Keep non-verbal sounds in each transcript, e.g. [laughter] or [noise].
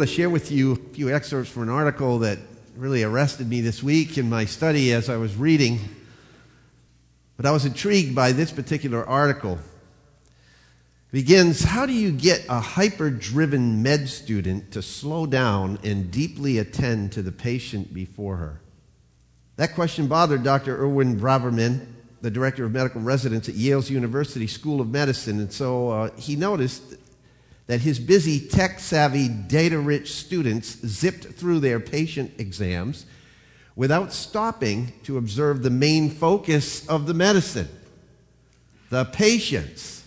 to share with you a few excerpts from an article that really arrested me this week in my study as I was reading. But I was intrigued by this particular article. It begins How do you get a hyper driven med student to slow down and deeply attend to the patient before her? That question bothered Dr. Irwin Braverman, the director of medical residence at Yale's University School of Medicine. And so uh, he noticed that his busy, tech savvy, data rich students zipped through their patient exams without stopping to observe the main focus of the medicine the patients.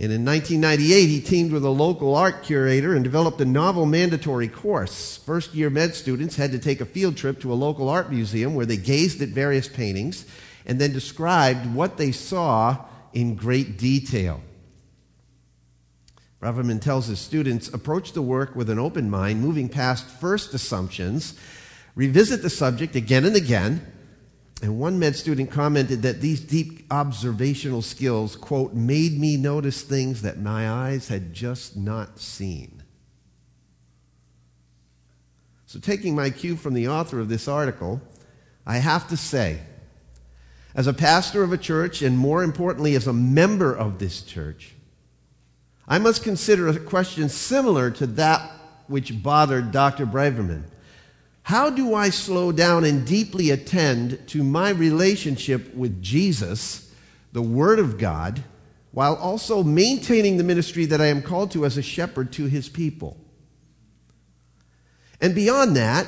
And in 1998, he teamed with a local art curator and developed a novel mandatory course. First year med students had to take a field trip to a local art museum where they gazed at various paintings and then described what they saw in great detail. Braverman tells his students approach the work with an open mind, moving past first assumptions, revisit the subject again and again. And one med student commented that these deep observational skills, quote, made me notice things that my eyes had just not seen. So, taking my cue from the author of this article, I have to say, as a pastor of a church, and more importantly, as a member of this church, I must consider a question similar to that which bothered Dr. Braverman. How do I slow down and deeply attend to my relationship with Jesus, the Word of God, while also maintaining the ministry that I am called to as a shepherd to his people? And beyond that,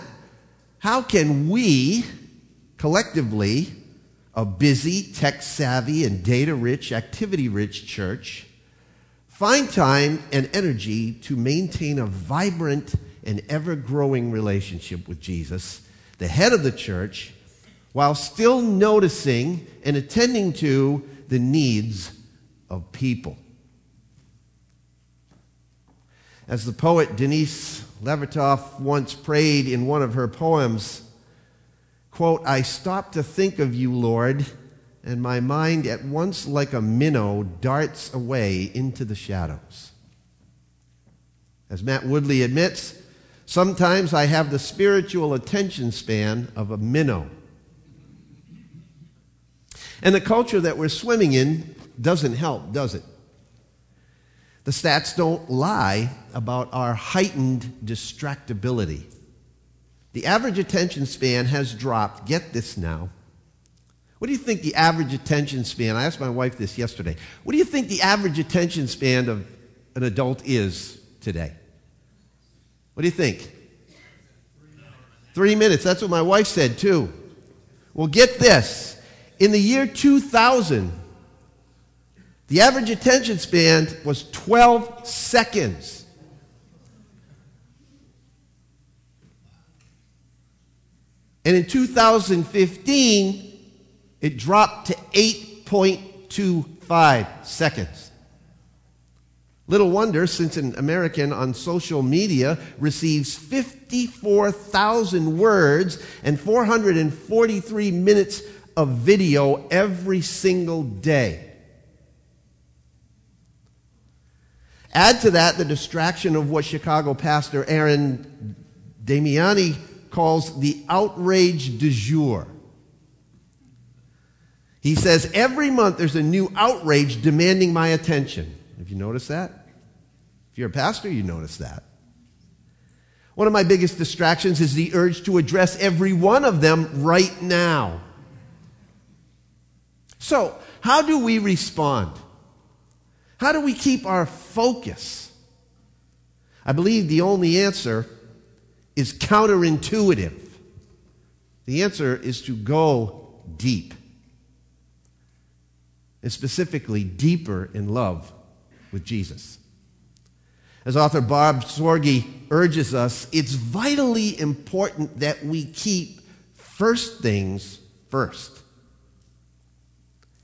how can we collectively, a busy, tech savvy, and data rich, activity rich church, Find time and energy to maintain a vibrant and ever growing relationship with Jesus, the head of the church, while still noticing and attending to the needs of people. As the poet Denise Levertov once prayed in one of her poems, quote, I stop to think of you, Lord and my mind at once like a minnow darts away into the shadows. As Matt Woodley admits, sometimes I have the spiritual attention span of a minnow. And the culture that we're swimming in doesn't help, does it? The stats don't lie about our heightened distractibility. The average attention span has dropped, get this now, what do you think the average attention span? I asked my wife this yesterday. What do you think the average attention span of an adult is today? What do you think? Three minutes. That's what my wife said too. Well, get this. In the year 2000, the average attention span was 12 seconds. And in 2015, it dropped to 8.25 seconds. Little wonder, since an American on social media receives 54,000 words and 443 minutes of video every single day. Add to that the distraction of what Chicago pastor Aaron Damiani calls the outrage du jour. He says, every month there's a new outrage demanding my attention. Have you noticed that? If you're a pastor, you notice that. One of my biggest distractions is the urge to address every one of them right now. So, how do we respond? How do we keep our focus? I believe the only answer is counterintuitive. The answer is to go deep and specifically deeper in love with Jesus. As author Bob Sorge urges us, it's vitally important that we keep first things first.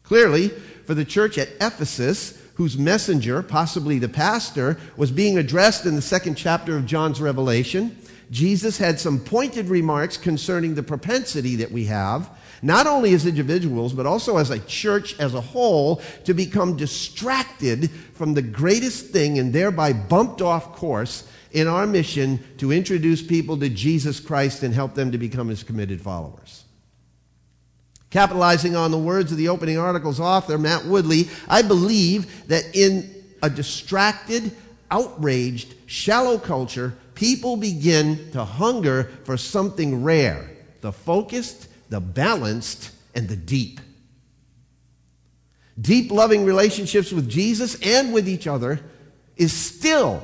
Clearly, for the church at Ephesus, whose messenger, possibly the pastor, was being addressed in the second chapter of John's Revelation, Jesus had some pointed remarks concerning the propensity that we have not only as individuals, but also as a church as a whole, to become distracted from the greatest thing and thereby bumped off course in our mission to introduce people to Jesus Christ and help them to become his committed followers. Capitalizing on the words of the opening article's author, Matt Woodley, I believe that in a distracted, outraged, shallow culture, people begin to hunger for something rare the focused, the balanced, and the deep. Deep loving relationships with Jesus and with each other is still,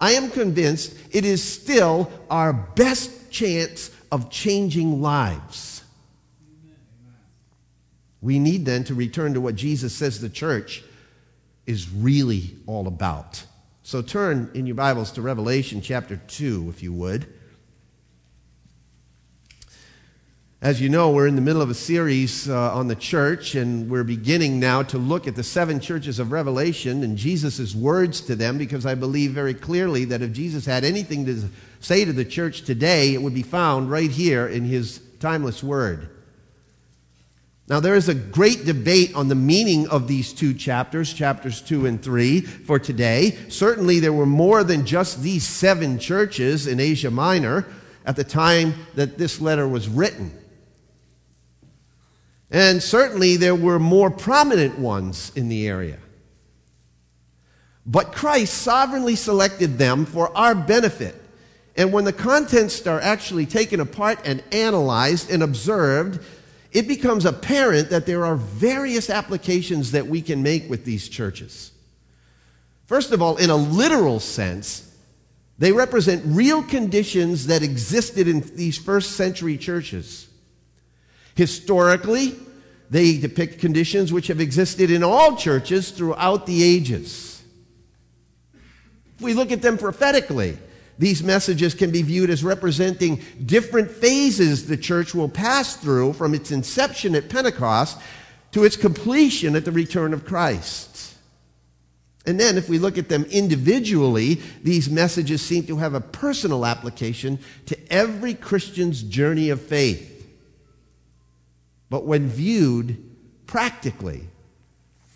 I am convinced, it is still our best chance of changing lives. We need then to return to what Jesus says the church is really all about. So turn in your Bibles to Revelation chapter 2, if you would. As you know, we're in the middle of a series uh, on the church, and we're beginning now to look at the seven churches of Revelation and Jesus' words to them, because I believe very clearly that if Jesus had anything to say to the church today, it would be found right here in his timeless word. Now, there is a great debate on the meaning of these two chapters, chapters 2 and 3, for today. Certainly, there were more than just these seven churches in Asia Minor at the time that this letter was written. And certainly there were more prominent ones in the area. But Christ sovereignly selected them for our benefit. And when the contents are actually taken apart and analyzed and observed, it becomes apparent that there are various applications that we can make with these churches. First of all, in a literal sense, they represent real conditions that existed in these first century churches. Historically, they depict conditions which have existed in all churches throughout the ages. If we look at them prophetically, these messages can be viewed as representing different phases the church will pass through from its inception at Pentecost to its completion at the return of Christ. And then, if we look at them individually, these messages seem to have a personal application to every Christian's journey of faith. But when viewed practically,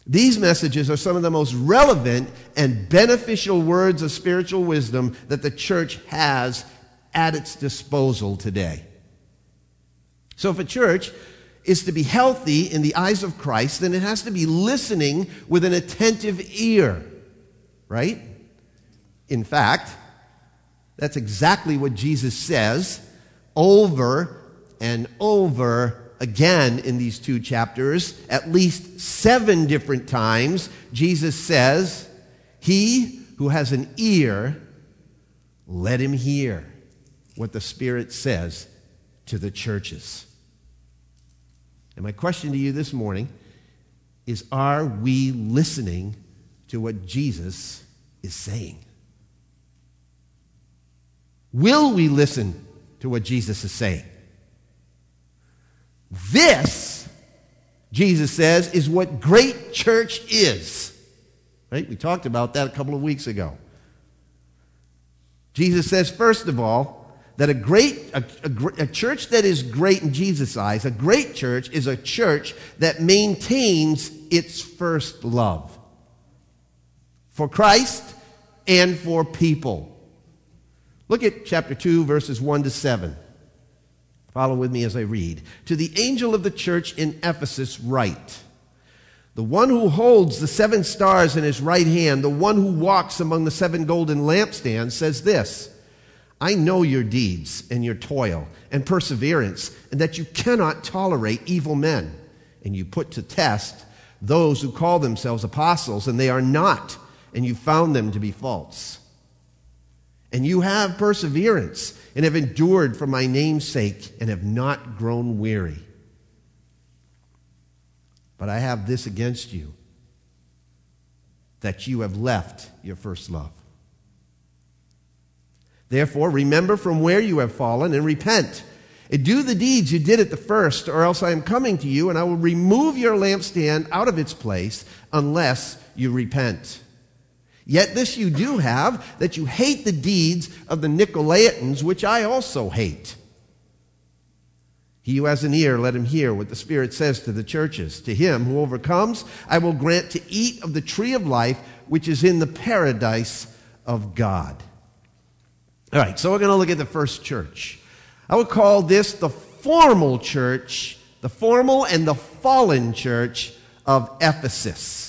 these messages are some of the most relevant and beneficial words of spiritual wisdom that the church has at its disposal today. So, if a church is to be healthy in the eyes of Christ, then it has to be listening with an attentive ear, right? In fact, that's exactly what Jesus says over and over again in these two chapters, at least seven different times, Jesus says, He who has an ear, let him hear what the Spirit says to the churches. And my question to you this morning is Are we listening to what Jesus is saying? Will we listen to what Jesus is saying? This, Jesus says, is what great church is. Right? We talked about that a couple of weeks ago. Jesus says, first of all, that a great a, a, a, church that is great in jesus' eyes a great church is a church that maintains its first love for christ and for people look at chapter 2 verses 1 to 7 Follow with me as I read. To the angel of the church in Ephesus, write The one who holds the seven stars in his right hand, the one who walks among the seven golden lampstands, says this I know your deeds and your toil and perseverance, and that you cannot tolerate evil men. And you put to test those who call themselves apostles, and they are not, and you found them to be false. And you have perseverance and have endured for my name's sake and have not grown weary. But I have this against you that you have left your first love. Therefore, remember from where you have fallen and repent. And do the deeds you did at the first, or else I am coming to you and I will remove your lampstand out of its place unless you repent. Yet this you do have, that you hate the deeds of the Nicolaitans, which I also hate. He who has an ear, let him hear what the Spirit says to the churches. To him who overcomes, I will grant to eat of the tree of life, which is in the paradise of God. All right, so we're going to look at the first church. I would call this the formal church, the formal and the fallen church of Ephesus.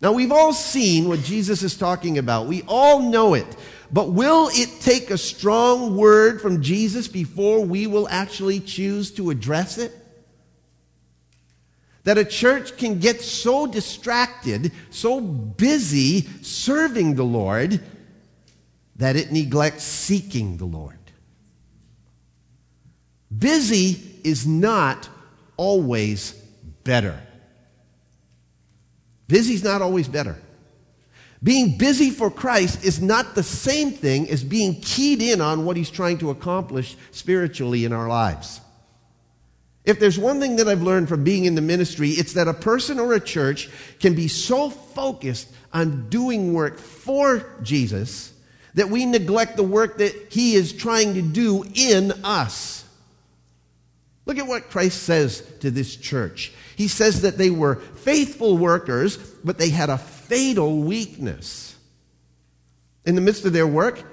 Now, we've all seen what Jesus is talking about. We all know it. But will it take a strong word from Jesus before we will actually choose to address it? That a church can get so distracted, so busy serving the Lord, that it neglects seeking the Lord. Busy is not always better. Busy is not always better. Being busy for Christ is not the same thing as being keyed in on what he's trying to accomplish spiritually in our lives. If there's one thing that I've learned from being in the ministry, it's that a person or a church can be so focused on doing work for Jesus that we neglect the work that he is trying to do in us. Look at what Christ says to this church. He says that they were faithful workers, but they had a fatal weakness. In the midst of their work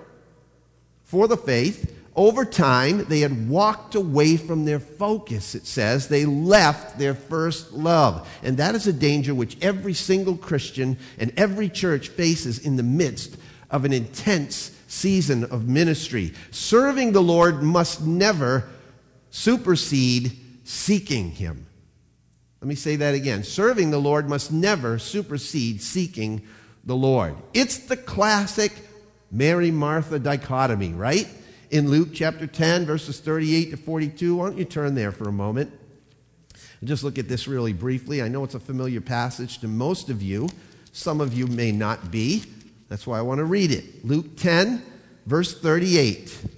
for the faith, over time, they had walked away from their focus, it says. They left their first love. And that is a danger which every single Christian and every church faces in the midst of an intense season of ministry. Serving the Lord must never supersede seeking Him. Let me say that again. Serving the Lord must never supersede seeking the Lord. It's the classic Mary Martha dichotomy, right? In Luke chapter 10, verses 38 to 42. Why don't you turn there for a moment? And just look at this really briefly. I know it's a familiar passage to most of you. Some of you may not be. That's why I want to read it. Luke 10, verse 38.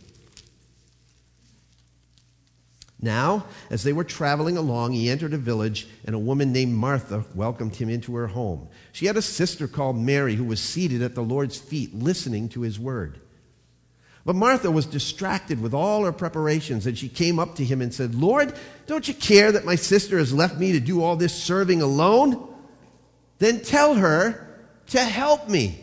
Now, as they were traveling along, he entered a village, and a woman named Martha welcomed him into her home. She had a sister called Mary who was seated at the Lord's feet, listening to his word. But Martha was distracted with all her preparations, and she came up to him and said, Lord, don't you care that my sister has left me to do all this serving alone? Then tell her to help me.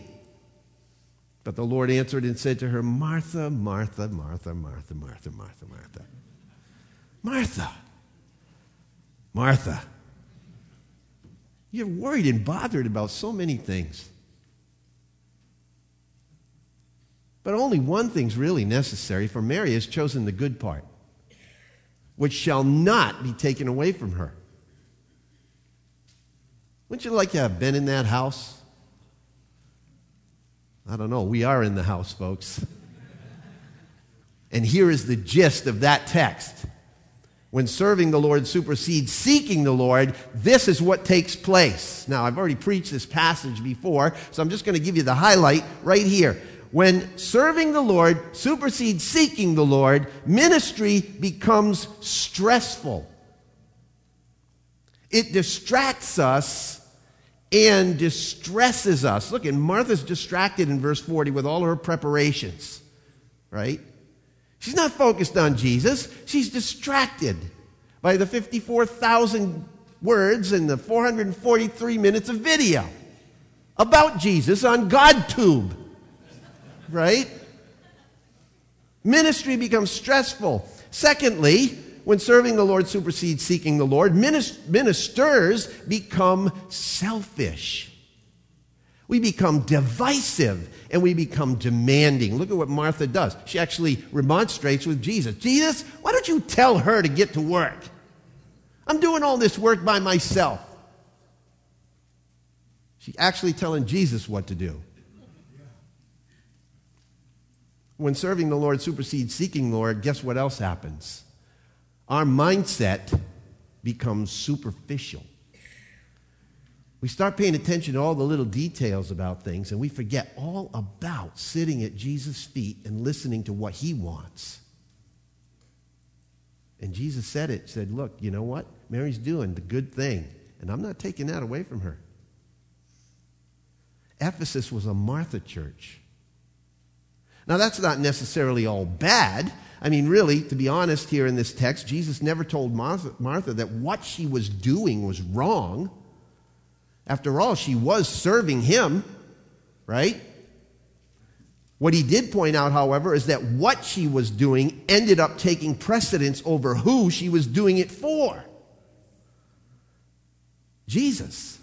But the Lord answered and said to her, Martha, Martha, Martha, Martha, Martha, Martha, Martha. Martha, Martha, you're worried and bothered about so many things. But only one thing's really necessary, for Mary has chosen the good part, which shall not be taken away from her. Wouldn't you like to have been in that house? I don't know. We are in the house, folks. And here is the gist of that text when serving the Lord supersedes seeking the Lord, this is what takes place. Now, I've already preached this passage before, so I'm just going to give you the highlight right here. When serving the Lord supersedes seeking the Lord, ministry becomes stressful. It distracts us and distresses us. Look, and Martha's distracted in verse 40 with all her preparations, right? She's not focused on Jesus. She's distracted by the 54,000 words and the 443 minutes of video about Jesus on GodTube. Right? Ministry becomes stressful. Secondly, when serving the Lord supersedes seeking the Lord, ministers become selfish. We become divisive and we become demanding. Look at what Martha does. She actually remonstrates with Jesus. Jesus, why don't you tell her to get to work? I'm doing all this work by myself. She's actually telling Jesus what to do. When serving the Lord supersedes seeking Lord, guess what else happens? Our mindset becomes superficial. We start paying attention to all the little details about things, and we forget all about sitting at Jesus' feet and listening to what he wants. And Jesus said it, said, Look, you know what? Mary's doing the good thing, and I'm not taking that away from her. Ephesus was a Martha church. Now, that's not necessarily all bad. I mean, really, to be honest, here in this text, Jesus never told Martha, Martha, that what she was doing was wrong. After all, she was serving him, right? What he did point out, however, is that what she was doing ended up taking precedence over who she was doing it for Jesus.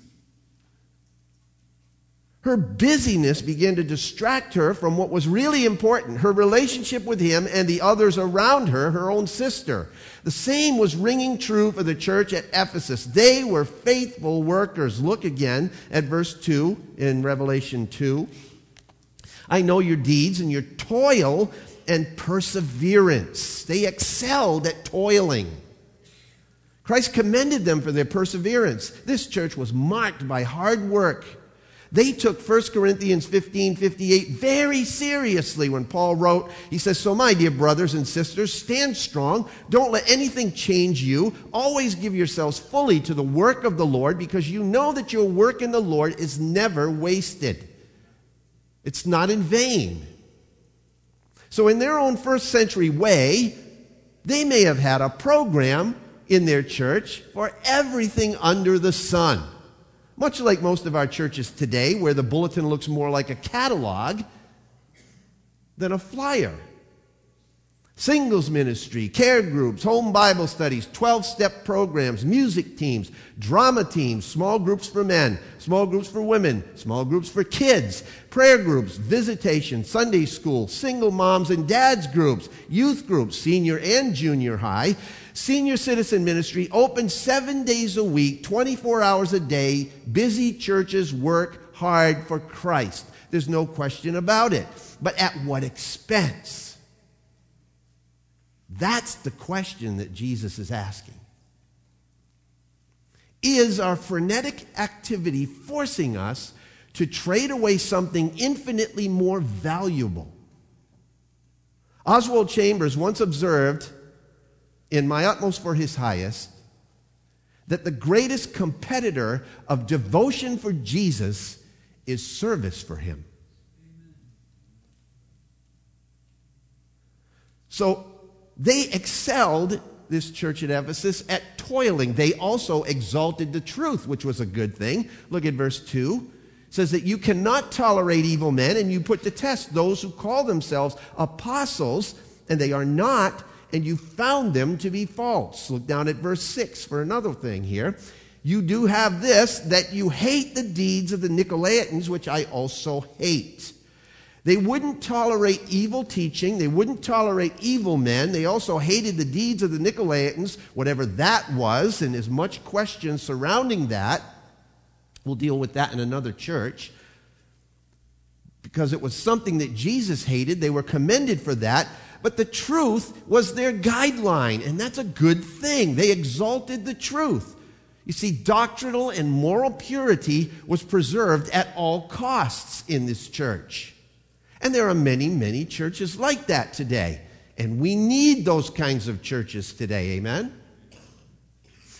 Her busyness began to distract her from what was really important her relationship with him and the others around her, her own sister. The same was ringing true for the church at Ephesus. They were faithful workers. Look again at verse 2 in Revelation 2. I know your deeds and your toil and perseverance. They excelled at toiling. Christ commended them for their perseverance. This church was marked by hard work they took 1 Corinthians 15 58 very seriously when Paul wrote, he says, So, my dear brothers and sisters, stand strong. Don't let anything change you. Always give yourselves fully to the work of the Lord because you know that your work in the Lord is never wasted. It's not in vain. So, in their own first century way, they may have had a program in their church for everything under the sun. Much like most of our churches today, where the bulletin looks more like a catalog than a flyer. Singles ministry, care groups, home Bible studies, 12 step programs, music teams, drama teams, small groups for men, small groups for women, small groups for kids, prayer groups, visitation, Sunday school, single moms and dads groups, youth groups, senior and junior high, Senior Citizen Ministry open seven days a week, 24 hours a day. Busy churches work hard for Christ. There's no question about it. But at what expense? That's the question that Jesus is asking. Is our frenetic activity forcing us to trade away something infinitely more valuable? Oswald Chambers once observed in my utmost for his highest, that the greatest competitor of devotion for Jesus is service for him. So they excelled, this church at Ephesus, at toiling. They also exalted the truth, which was a good thing. Look at verse 2. It says that you cannot tolerate evil men, and you put to test those who call themselves apostles, and they are not, and you found them to be false. Look down at verse 6 for another thing here. You do have this, that you hate the deeds of the Nicolaitans, which I also hate. They wouldn't tolerate evil teaching. They wouldn't tolerate evil men. They also hated the deeds of the Nicolaitans, whatever that was, and as much question surrounding that. We'll deal with that in another church. Because it was something that Jesus hated. They were commended for that but the truth was their guideline, and that's a good thing. They exalted the truth. You see, doctrinal and moral purity was preserved at all costs in this church. And there are many, many churches like that today. And we need those kinds of churches today. Amen?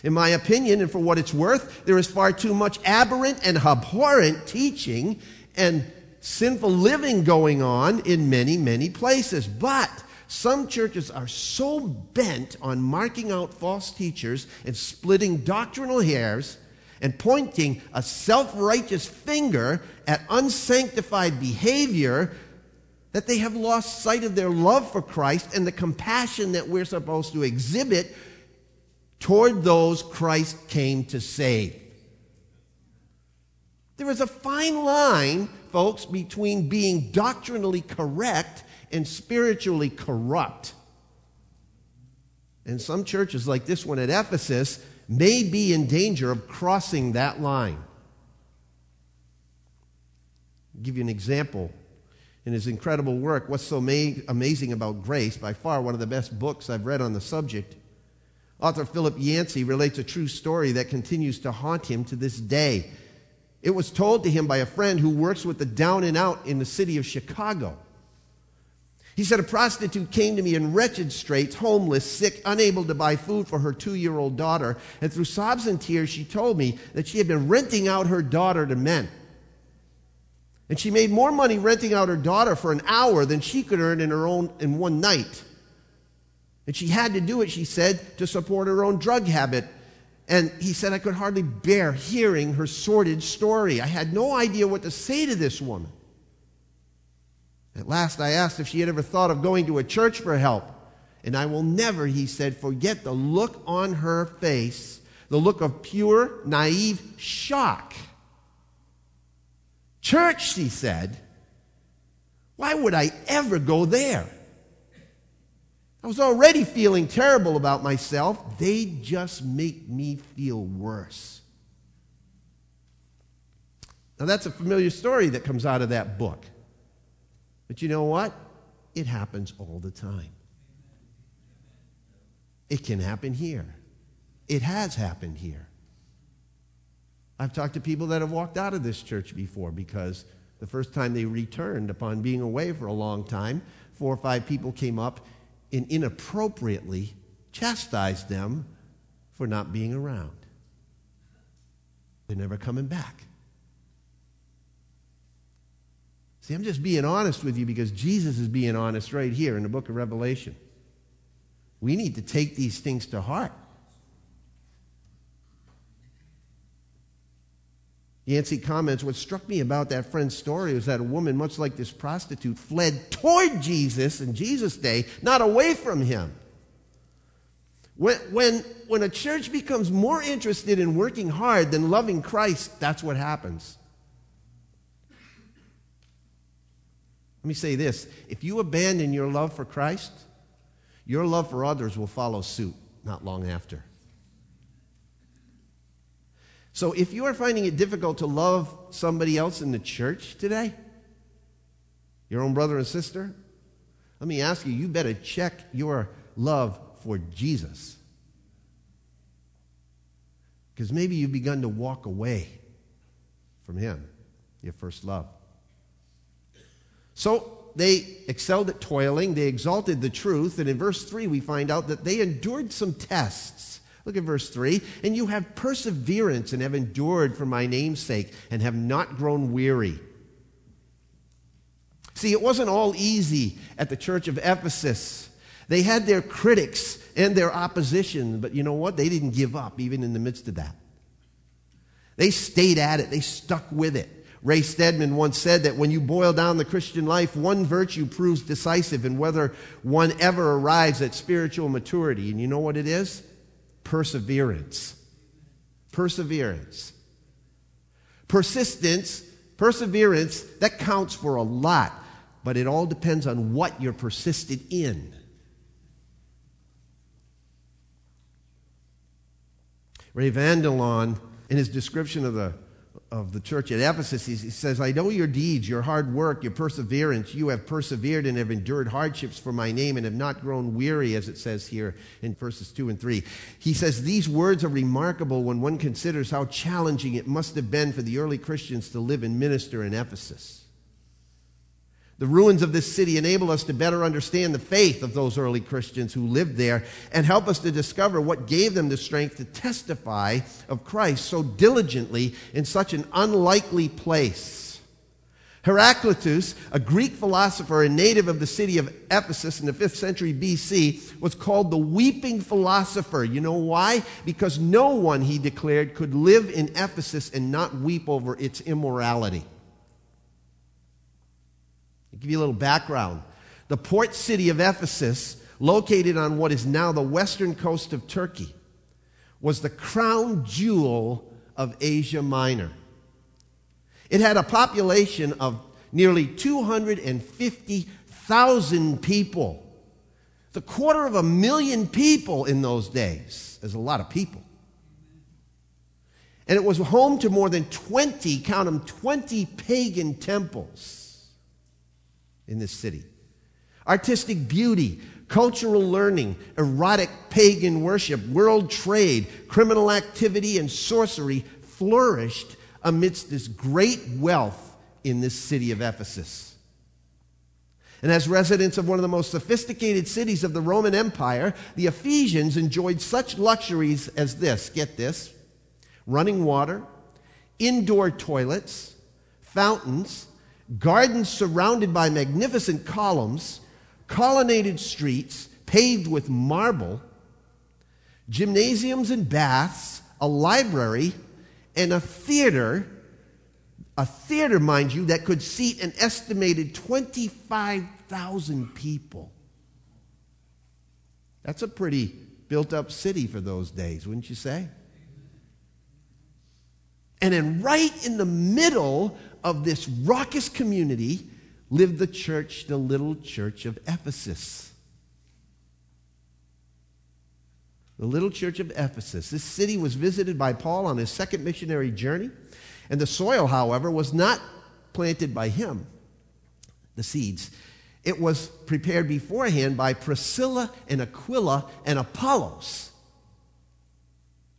In my opinion, and for what it's worth, there is far too much aberrant and abhorrent teaching and sinful living going on in many, many places. But some churches are so bent on marking out false teachers and splitting doctrinal hairs and pointing a self righteous finger at unsanctified behavior that they have lost sight of their love for Christ and the compassion that we're supposed to exhibit toward those Christ came to save. There is a fine line, folks, between being doctrinally correct and spiritually corrupt. And some churches, like this one at Ephesus, may be in danger of crossing that line. I'll give you an example. In his incredible work, What's So Amazing About Grace, by far one of the best books I've read on the subject, author Philip Yancey relates a true story that continues to haunt him to this day. It was told to him by a friend who works with the down and out in the city of Chicago. He said, A prostitute came to me in wretched straits, homeless, sick, unable to buy food for her two year old daughter. And through sobs and tears, she told me that she had been renting out her daughter to men. And she made more money renting out her daughter for an hour than she could earn in her own in one night. And she had to do it, she said, to support her own drug habit. And he said, I could hardly bear hearing her sordid story. I had no idea what to say to this woman. At last, I asked if she had ever thought of going to a church for help. And I will never, he said, forget the look on her face, the look of pure, naive shock. Church, she said. Why would I ever go there? I was already feeling terrible about myself. They just make me feel worse. Now, that's a familiar story that comes out of that book. But you know what? It happens all the time. It can happen here. It has happened here. I've talked to people that have walked out of this church before because the first time they returned upon being away for a long time, four or five people came up and inappropriately chastised them for not being around. They're never coming back. See, I'm just being honest with you because Jesus is being honest right here in the book of Revelation. We need to take these things to heart. Yancey comments, what struck me about that friend's story was that a woman, much like this prostitute, fled toward Jesus in Jesus' day, not away from him. When, when, when a church becomes more interested in working hard than loving Christ, that's what happens. Let me say this if you abandon your love for Christ, your love for others will follow suit not long after. So if you are finding it difficult to love somebody else in the church today, your own brother and sister, let me ask you, you better check your love for Jesus. Because maybe you've begun to walk away from Him, your first love. So they excelled at toiling, they exalted the truth, and in verse 3 we find out that they endured some tests. Look at verse 3. And you have perseverance and have endured for my name's sake and have not grown weary. See, it wasn't all easy at the church of Ephesus. They had their critics and their opposition, but you know what? They didn't give up even in the midst of that. They stayed at it, they stuck with it. Ray Stedman once said that when you boil down the Christian life, one virtue proves decisive in whether one ever arrives at spiritual maturity. And you know what it is? Perseverance. Perseverance. Persistence, perseverance, that counts for a lot, but it all depends on what you're persisted in. Ray Vander Laan, in his description of the of the church at Ephesus, he says, I know your deeds, your hard work, your perseverance. You have persevered and have endured hardships for my name and have not grown weary, as it says here in verses 2 and 3. He says, These words are remarkable when one considers how challenging it must have been for the early Christians to live and minister in Ephesus. The ruins of this city enable us to better understand the faith of those early Christians who lived there and help us to discover what gave them the strength to testify of Christ so diligently in such an unlikely place. Heraclitus, a Greek philosopher and native of the city of Ephesus in the 5th century BC, was called the weeping philosopher. You know why? Because no one, he declared, could live in Ephesus and not weep over its immorality. Give you a little background. The port city of Ephesus, located on what is now the western coast of Turkey, was the crown jewel of Asia Minor. It had a population of nearly 250,000 people. The quarter of a million people in those days is a lot of people. And it was home to more than 20, count them, 20 pagan temples in this city. Artistic beauty, cultural learning, erotic pagan worship, world trade, criminal activity, and sorcery flourished amidst this great wealth in this city of Ephesus. And as residents of one of the most sophisticated cities of the Roman Empire, the Ephesians enjoyed such luxuries as this get this running water, indoor toilets, fountains, gardens surrounded by magnificent columns, colonnaded streets paved with marble, gymnasiums and baths, a library, and a theater. A theater, mind you, that could seat an estimated 25,000 people. That's a pretty built up city for those days, wouldn't you say? And then, right in the middle of this raucous community, lived the church, the little church of Ephesus. The little church of Ephesus. This city was visited by Paul on his second missionary journey, and the soil, however, was not planted by him, the seeds. It was prepared beforehand by Priscilla and Aquila and Apollos.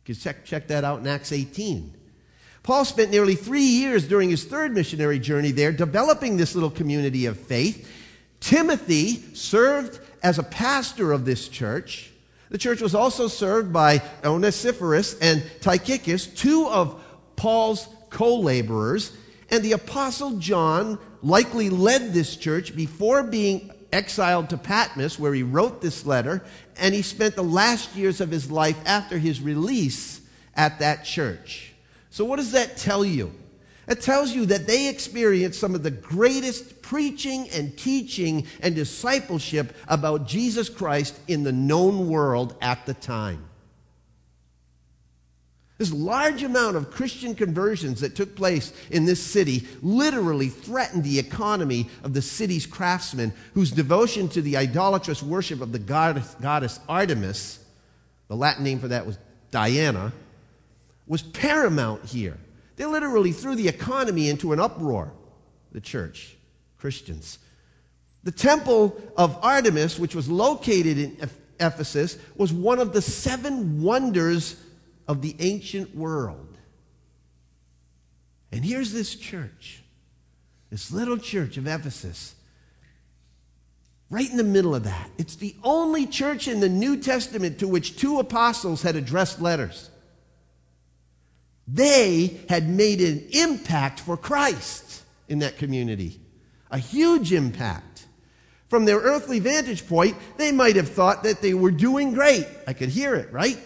You can check, check that out in Acts 18. Paul spent nearly three years during his third missionary journey there developing this little community of faith. Timothy served as a pastor of this church. The church was also served by Onesiphorus and Tychicus, two of Paul's co laborers. And the Apostle John likely led this church before being exiled to Patmos, where he wrote this letter, and he spent the last years of his life after his release at that church. So, what does that tell you? It tells you that they experienced some of the greatest preaching and teaching and discipleship about Jesus Christ in the known world at the time. This large amount of Christian conversions that took place in this city literally threatened the economy of the city's craftsmen, whose devotion to the idolatrous worship of the goddess, goddess Artemis, the Latin name for that was Diana, was paramount here. They literally threw the economy into an uproar, the church, Christians. The temple of Artemis, which was located in Ephesus, was one of the seven wonders of the ancient world. And here's this church, this little church of Ephesus, right in the middle of that. It's the only church in the New Testament to which two apostles had addressed letters. They had made an impact for Christ in that community, a huge impact. From their earthly vantage point, they might have thought that they were doing great. I could hear it, right?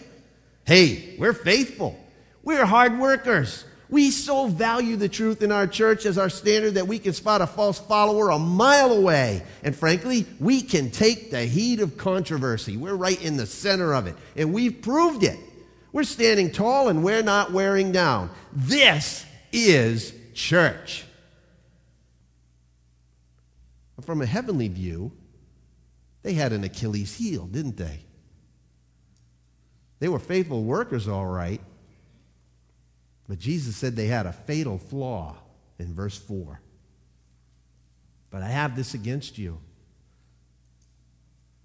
Hey, we're faithful. We're hard workers. We so value the truth in our church as our standard that we can spot a false follower a mile away. And frankly, we can take the heat of controversy. We're right in the center of it. And we've proved it. We're standing tall and we're not wearing down. This is church. From a heavenly view, they had an Achilles heel, didn't they? They were faithful workers, all right. But Jesus said they had a fatal flaw in verse 4. But I have this against you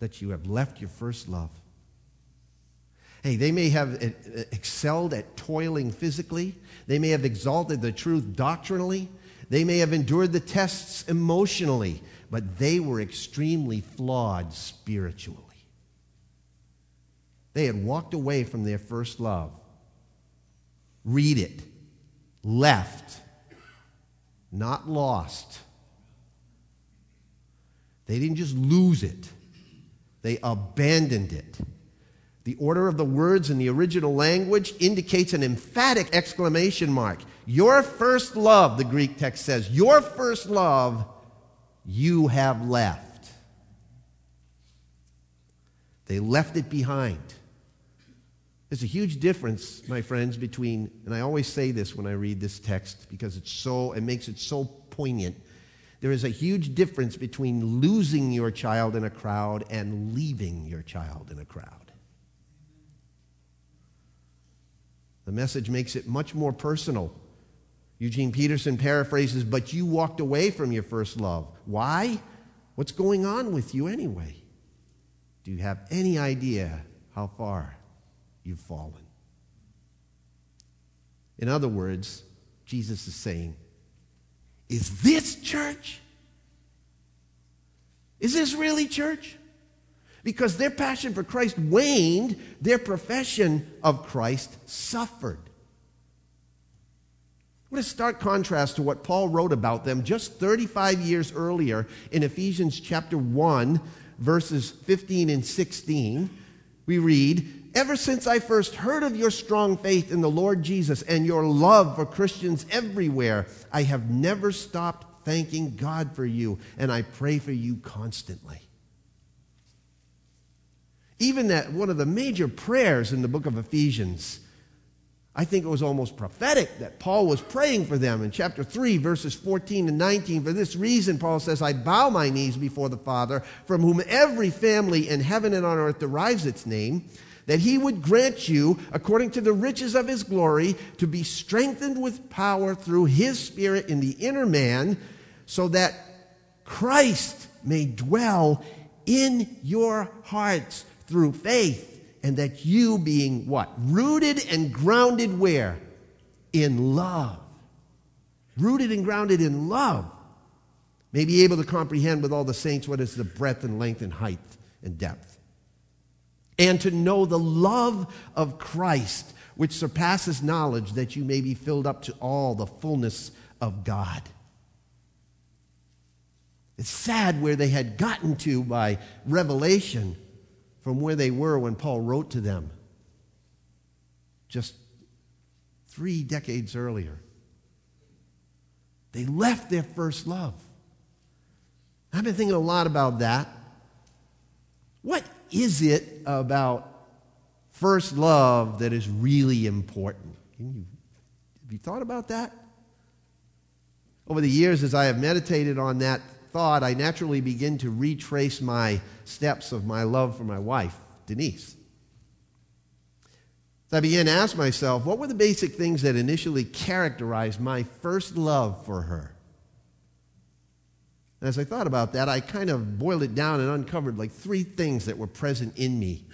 that you have left your first love. Hey, they may have eh, eh, excelled at toiling physically. They may have exalted the truth doctrinally. They may have endured the tests emotionally, but they were extremely flawed spiritually. They had walked away from their first love. Read it. Left. Not lost. They didn't just lose it, they abandoned it. The order of the words in the original language indicates an emphatic exclamation mark. Your first love, the Greek text says, your first love you have left. They left it behind. There's a huge difference, my friends, between, and I always say this when I read this text because it's so, it makes it so poignant. There is a huge difference between losing your child in a crowd and leaving your child in a crowd. The message makes it much more personal. Eugene Peterson paraphrases, but you walked away from your first love. Why? What's going on with you anyway? Do you have any idea how far you've fallen? In other words, Jesus is saying, Is this church? Is this really church? Because their passion for Christ waned, their profession of Christ suffered. What a stark contrast to what Paul wrote about them just 35 years earlier in Ephesians chapter 1, verses 15 and 16. We read, Ever since I first heard of your strong faith in the Lord Jesus and your love for Christians everywhere, I have never stopped thanking God for you, and I pray for you constantly. Even that one of the major prayers in the book of Ephesians I think it was almost prophetic that Paul was praying for them in chapter 3, verses 14 and 19. For this reason, Paul says, I bow my knees before the Father, from whom every family in heaven and on earth derives its name, that he would grant you, according to the riches of his glory, to be strengthened with power through his Spirit in the inner man, so that Christ may dwell in your hearts through faith and that you being what? Rooted and grounded where? In love. Rooted and grounded in love. May be able to comprehend with all the saints what is the breadth and length and height and depth. And to know the love of Christ, which surpasses knowledge, that you may be filled up to all the fullness of God. It's sad where they had gotten to by revelation from where they were when Paul wrote to them just three decades earlier. They left their first love. I've been thinking a lot about that. What is it about first love that is really important? You, have you thought about that? Over the years, as I have meditated on that thought, I naturally begin to retrace my steps of my love for my wife, Denise. So I began to ask myself, what were the basic things that initially characterized my first love for her? And as I thought about that, I kind of boiled it down and uncovered like three things that were present in me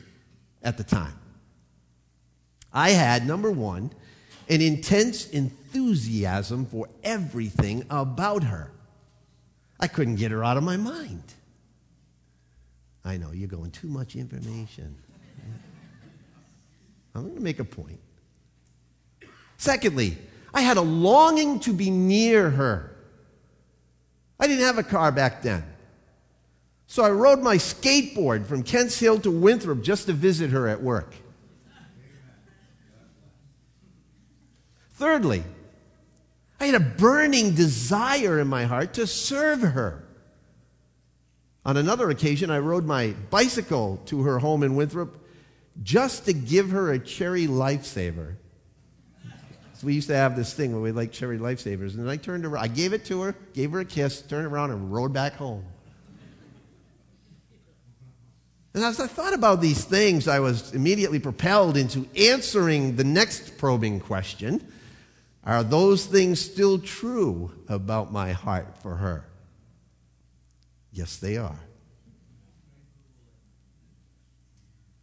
at the time. I had, number one, an intense enthusiasm for everything about her. I couldn't get her out of my mind. I know, you're going too much information. [laughs] I'm going to make a point. Secondly, I had a longing to be near her. I didn't have a car back then. So I rode my skateboard from Kents Hill to Winthrop just to visit her at work. Thirdly, I had a burning desire in my heart to serve her. On another occasion, I rode my bicycle to her home in Winthrop just to give her a cherry lifesaver. So we used to have this thing where we like cherry lifesavers. And I turned around, I gave it to her, gave her a kiss, turned around, and rode back home. And as I thought about these things, I was immediately propelled into answering the next probing question are those things still true about my heart for her? Yes, they are.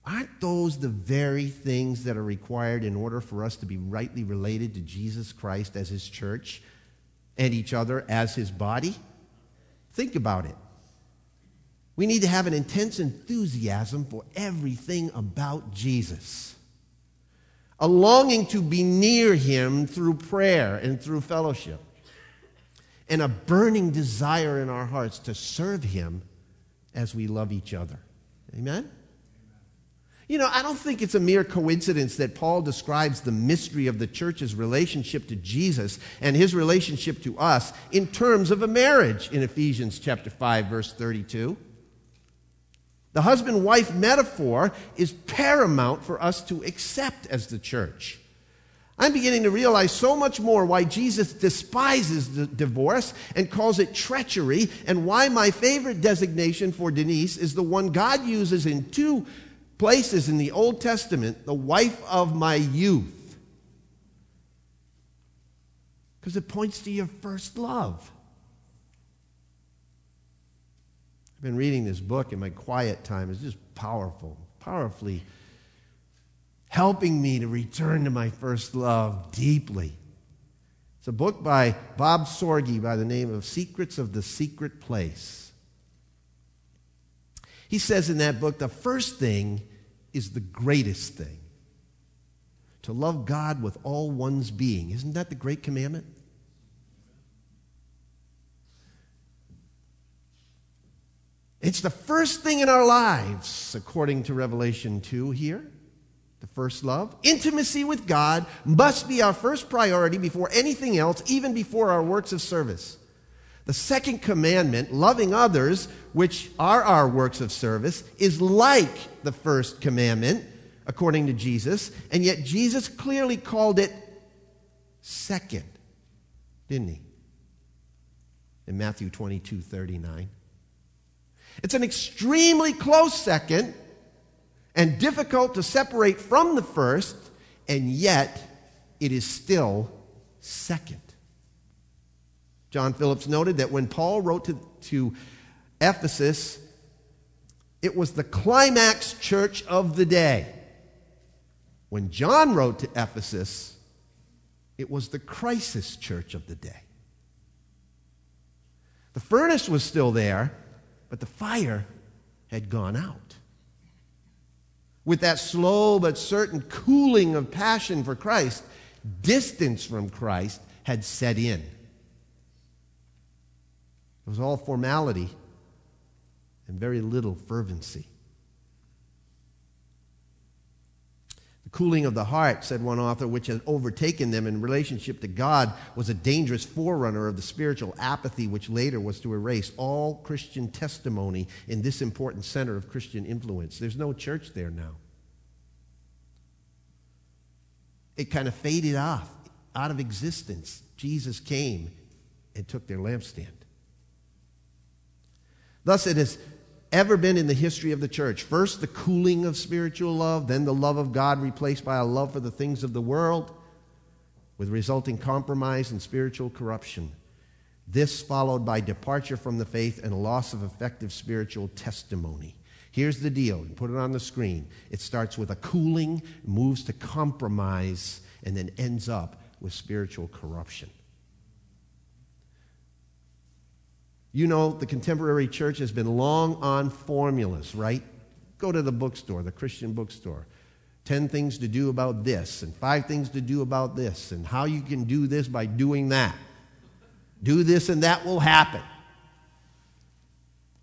Aren't those the very things that are required in order for us to be rightly related to Jesus Christ as his church and each other as his body? Think about it. We need to have an intense enthusiasm for everything about Jesus a longing to be near Him through prayer and through fellowship, and a burning desire in our hearts to serve Him as we love each other. Amen? You know, I don't think it's a mere coincidence that Paul describes the mystery of the church's relationship to Jesus and his relationship to us in terms of a marriage in Ephesians chapter 5 verse 32. The husband wife metaphor is paramount for us to accept as the church. I'm beginning to realize so much more why Jesus despises the divorce and calls it treachery, and why my favorite designation for Denise is the one God uses in two places in the Old Testament the wife of my youth. Because it points to your first love. I've been reading this book in my quiet time. It's just powerful, powerfully helping me to return to my first love deeply. It's a book by Bob Sorge by the name of Secrets of the Secret Place. He says in that book the first thing is the greatest thing to love God with all one's being. Isn't that the great commandment? It's the first thing in our lives, according to Revelation 2 here. The first love. Intimacy with God must be our first priority before anything else, even before our works of service. The second commandment, loving others, which are our works of service, is like the first commandment, according to Jesus, and yet Jesus clearly called it second, didn't he? In Matthew 22 39. It's an extremely close second and difficult to separate from the first, and yet it is still second. John Phillips noted that when Paul wrote to, to Ephesus, it was the climax church of the day. When John wrote to Ephesus, it was the crisis church of the day. The furnace was still there, but the fire had gone out. With that slow but certain cooling of passion for Christ, distance from Christ had set in. It was all formality and very little fervency. Cooling of the heart, said one author, which had overtaken them in relationship to God, was a dangerous forerunner of the spiritual apathy which later was to erase all Christian testimony in this important center of Christian influence. There's no church there now. It kind of faded off, out of existence. Jesus came and took their lampstand. Thus, it is ever been in the history of the church. First, the cooling of spiritual love, then the love of God replaced by a love for the things of the world, with resulting compromise and spiritual corruption. This followed by departure from the faith and loss of effective spiritual testimony. Here's the deal. you Put it on the screen. It starts with a cooling, moves to compromise, and then ends up with spiritual corruption. You know, the contemporary church has been long on formulas, right? Go to the bookstore, the Christian bookstore. 10 things to do about this, and five things to do about this, and how you can do this by doing that. Do this, and that will happen.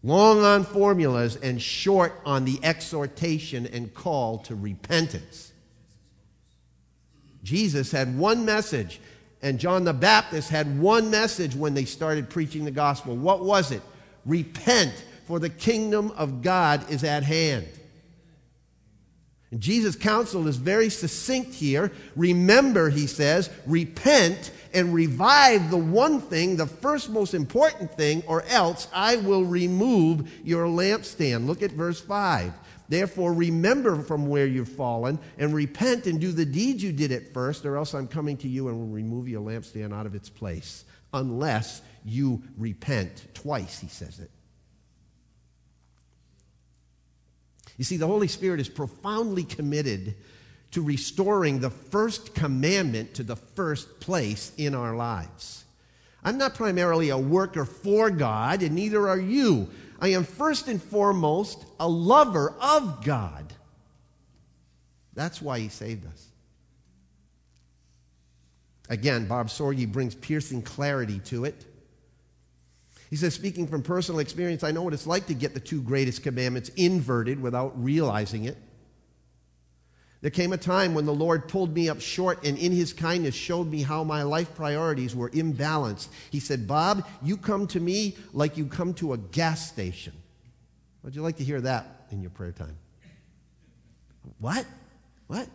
Long on formulas and short on the exhortation and call to repentance. Jesus had one message and John the Baptist had one message when they started preaching the gospel. What was it? Repent, for the kingdom of God is at hand. And Jesus' counsel is very succinct here. Remember, he says, repent and revive the one thing, the first most important thing, or else I will remove your lampstand. Look at verse 5. Therefore, remember from where you've fallen and repent and do the deeds you did at first, or else I'm coming to you and will remove your lampstand out of its place, unless you repent. Twice, he says it. You see, the Holy Spirit is profoundly committed to restoring the first commandment to the first place in our lives. I'm not primarily a worker for God, and neither are you. I am first and foremost a lover of God. That's why he saved us. Again, Bob Sorge brings piercing clarity to it. He says, speaking from personal experience, I know what it's like to get the two greatest commandments inverted without realizing it. There came a time when the Lord pulled me up short and in his kindness showed me how my life priorities were imbalanced. He said, Bob, you come to me like you come to a gas station. Would you like to hear that in your prayer time? What? What?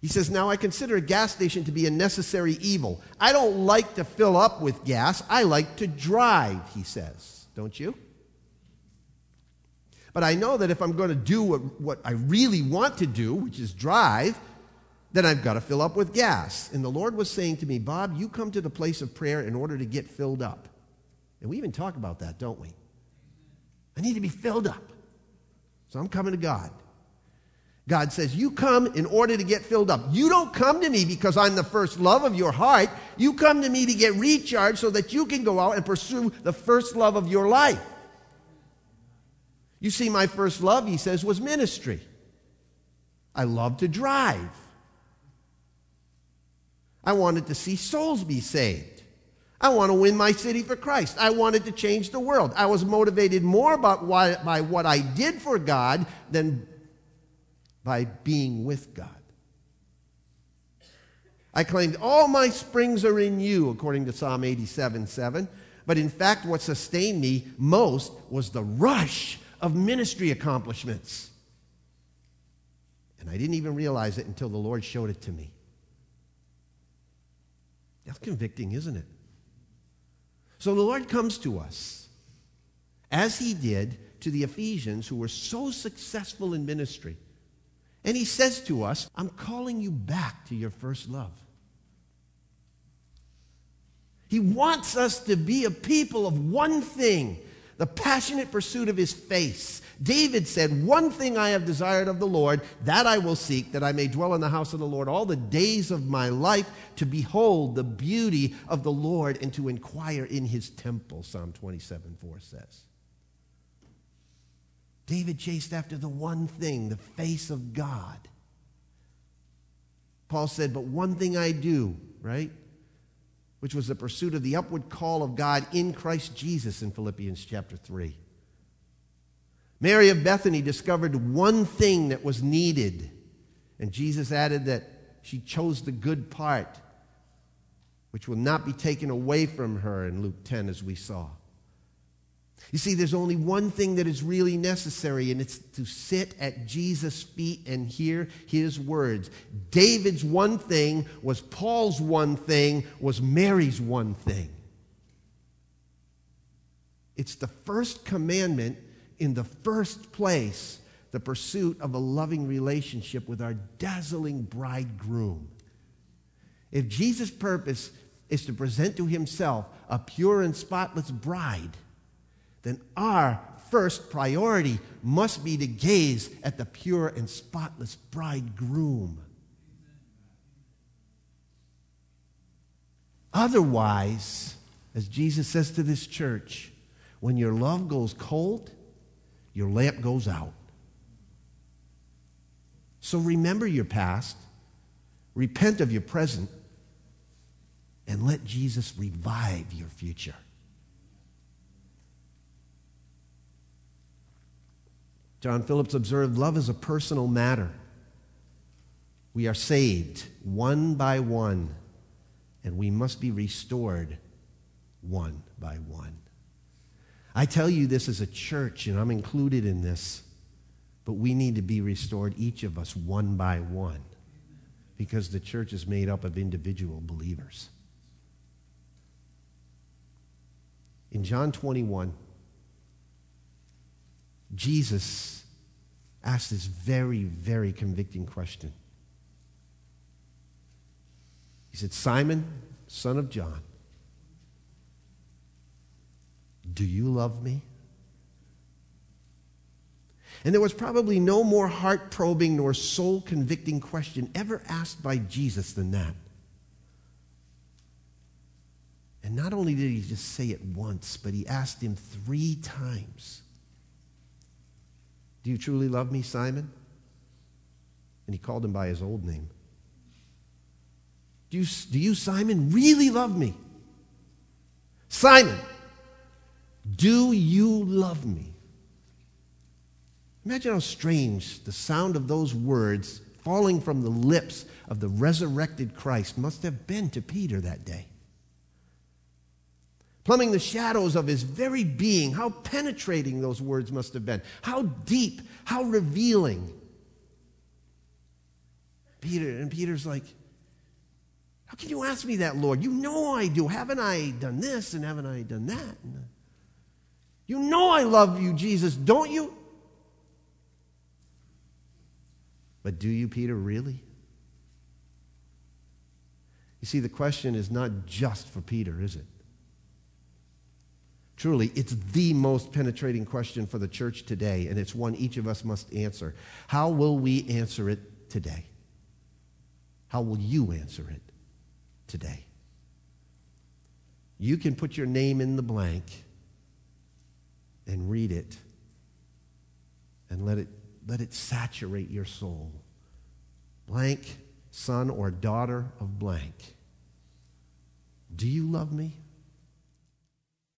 He says, Now I consider a gas station to be a necessary evil. I don't like to fill up with gas. I like to drive, he says. Don't you? But I know that if I'm going to do what, what I really want to do, which is drive, then I've got to fill up with gas. And the Lord was saying to me, Bob, you come to the place of prayer in order to get filled up. And we even talk about that, don't we? I need to be filled up. So I'm coming to God. God says, You come in order to get filled up. You don't come to me because I'm the first love of your heart. You come to me to get recharged so that you can go out and pursue the first love of your life. You see, my first love, he says, was ministry. I loved to drive. I wanted to see souls be saved. I want to win my city for Christ. I wanted to change the world. I was motivated more why, by what I did for God than by being with God. I claimed all my springs are in you, according to Psalm 87 7. But in fact, what sustained me most was the rush of ministry accomplishments. And I didn't even realize it until the Lord showed it to me. That's convicting, isn't it? So the Lord comes to us, as he did to the Ephesians who were so successful in ministry. And he says to us, I'm calling you back to your first love. He wants us to be a people of one thing the passionate pursuit of his face. David said, One thing I have desired of the Lord, that I will seek, that I may dwell in the house of the Lord all the days of my life, to behold the beauty of the Lord and to inquire in his temple, Psalm 27 4 says. David chased after the one thing, the face of God. Paul said, But one thing I do, right? Which was the pursuit of the upward call of God in Christ Jesus in Philippians chapter 3. Mary of Bethany discovered one thing that was needed, and Jesus added that she chose the good part, which will not be taken away from her in Luke 10, as we saw. You see, there's only one thing that is really necessary, and it's to sit at Jesus' feet and hear his words. David's one thing was Paul's one thing, was Mary's one thing. It's the first commandment in the first place the pursuit of a loving relationship with our dazzling bridegroom. If Jesus' purpose is to present to himself a pure and spotless bride, then our first priority must be to gaze at the pure and spotless bridegroom. Otherwise, as Jesus says to this church, when your love goes cold, your lamp goes out. So remember your past, repent of your present, and let Jesus revive your future. John Phillips observed love is a personal matter. We are saved one by one, and we must be restored one by one. I tell you this as a church, and I'm included in this, but we need to be restored, each of us, one by one, because the church is made up of individual believers. In John 21, Jesus asked this very, very convicting question. He said, Simon, son of John, do you love me? And there was probably no more heart probing nor soul convicting question ever asked by Jesus than that. And not only did he just say it once, but he asked him three times Do you truly love me, Simon? And he called him by his old name. Do you, do you Simon, really love me? Simon, do you love me? Imagine how strange the sound of those words falling from the lips of the resurrected Christ must have been to Peter that day. Plumbing the shadows of his very being, how penetrating those words must have been, how deep, how revealing. Peter, and Peter's like, How can you ask me that, Lord? You know I do. Haven't I done this and haven't I done that? Uh, you know I love you, Jesus, don't you? But do you, Peter, really? You see, the question is not just for Peter, is it? Truly, it's the most penetrating question for the church today, and it's one each of us must answer. How will we answer it today? How will you answer it today? You can put your name in the blank and read it and let it, let it saturate your soul. Blank, son or daughter of blank. Do you love me?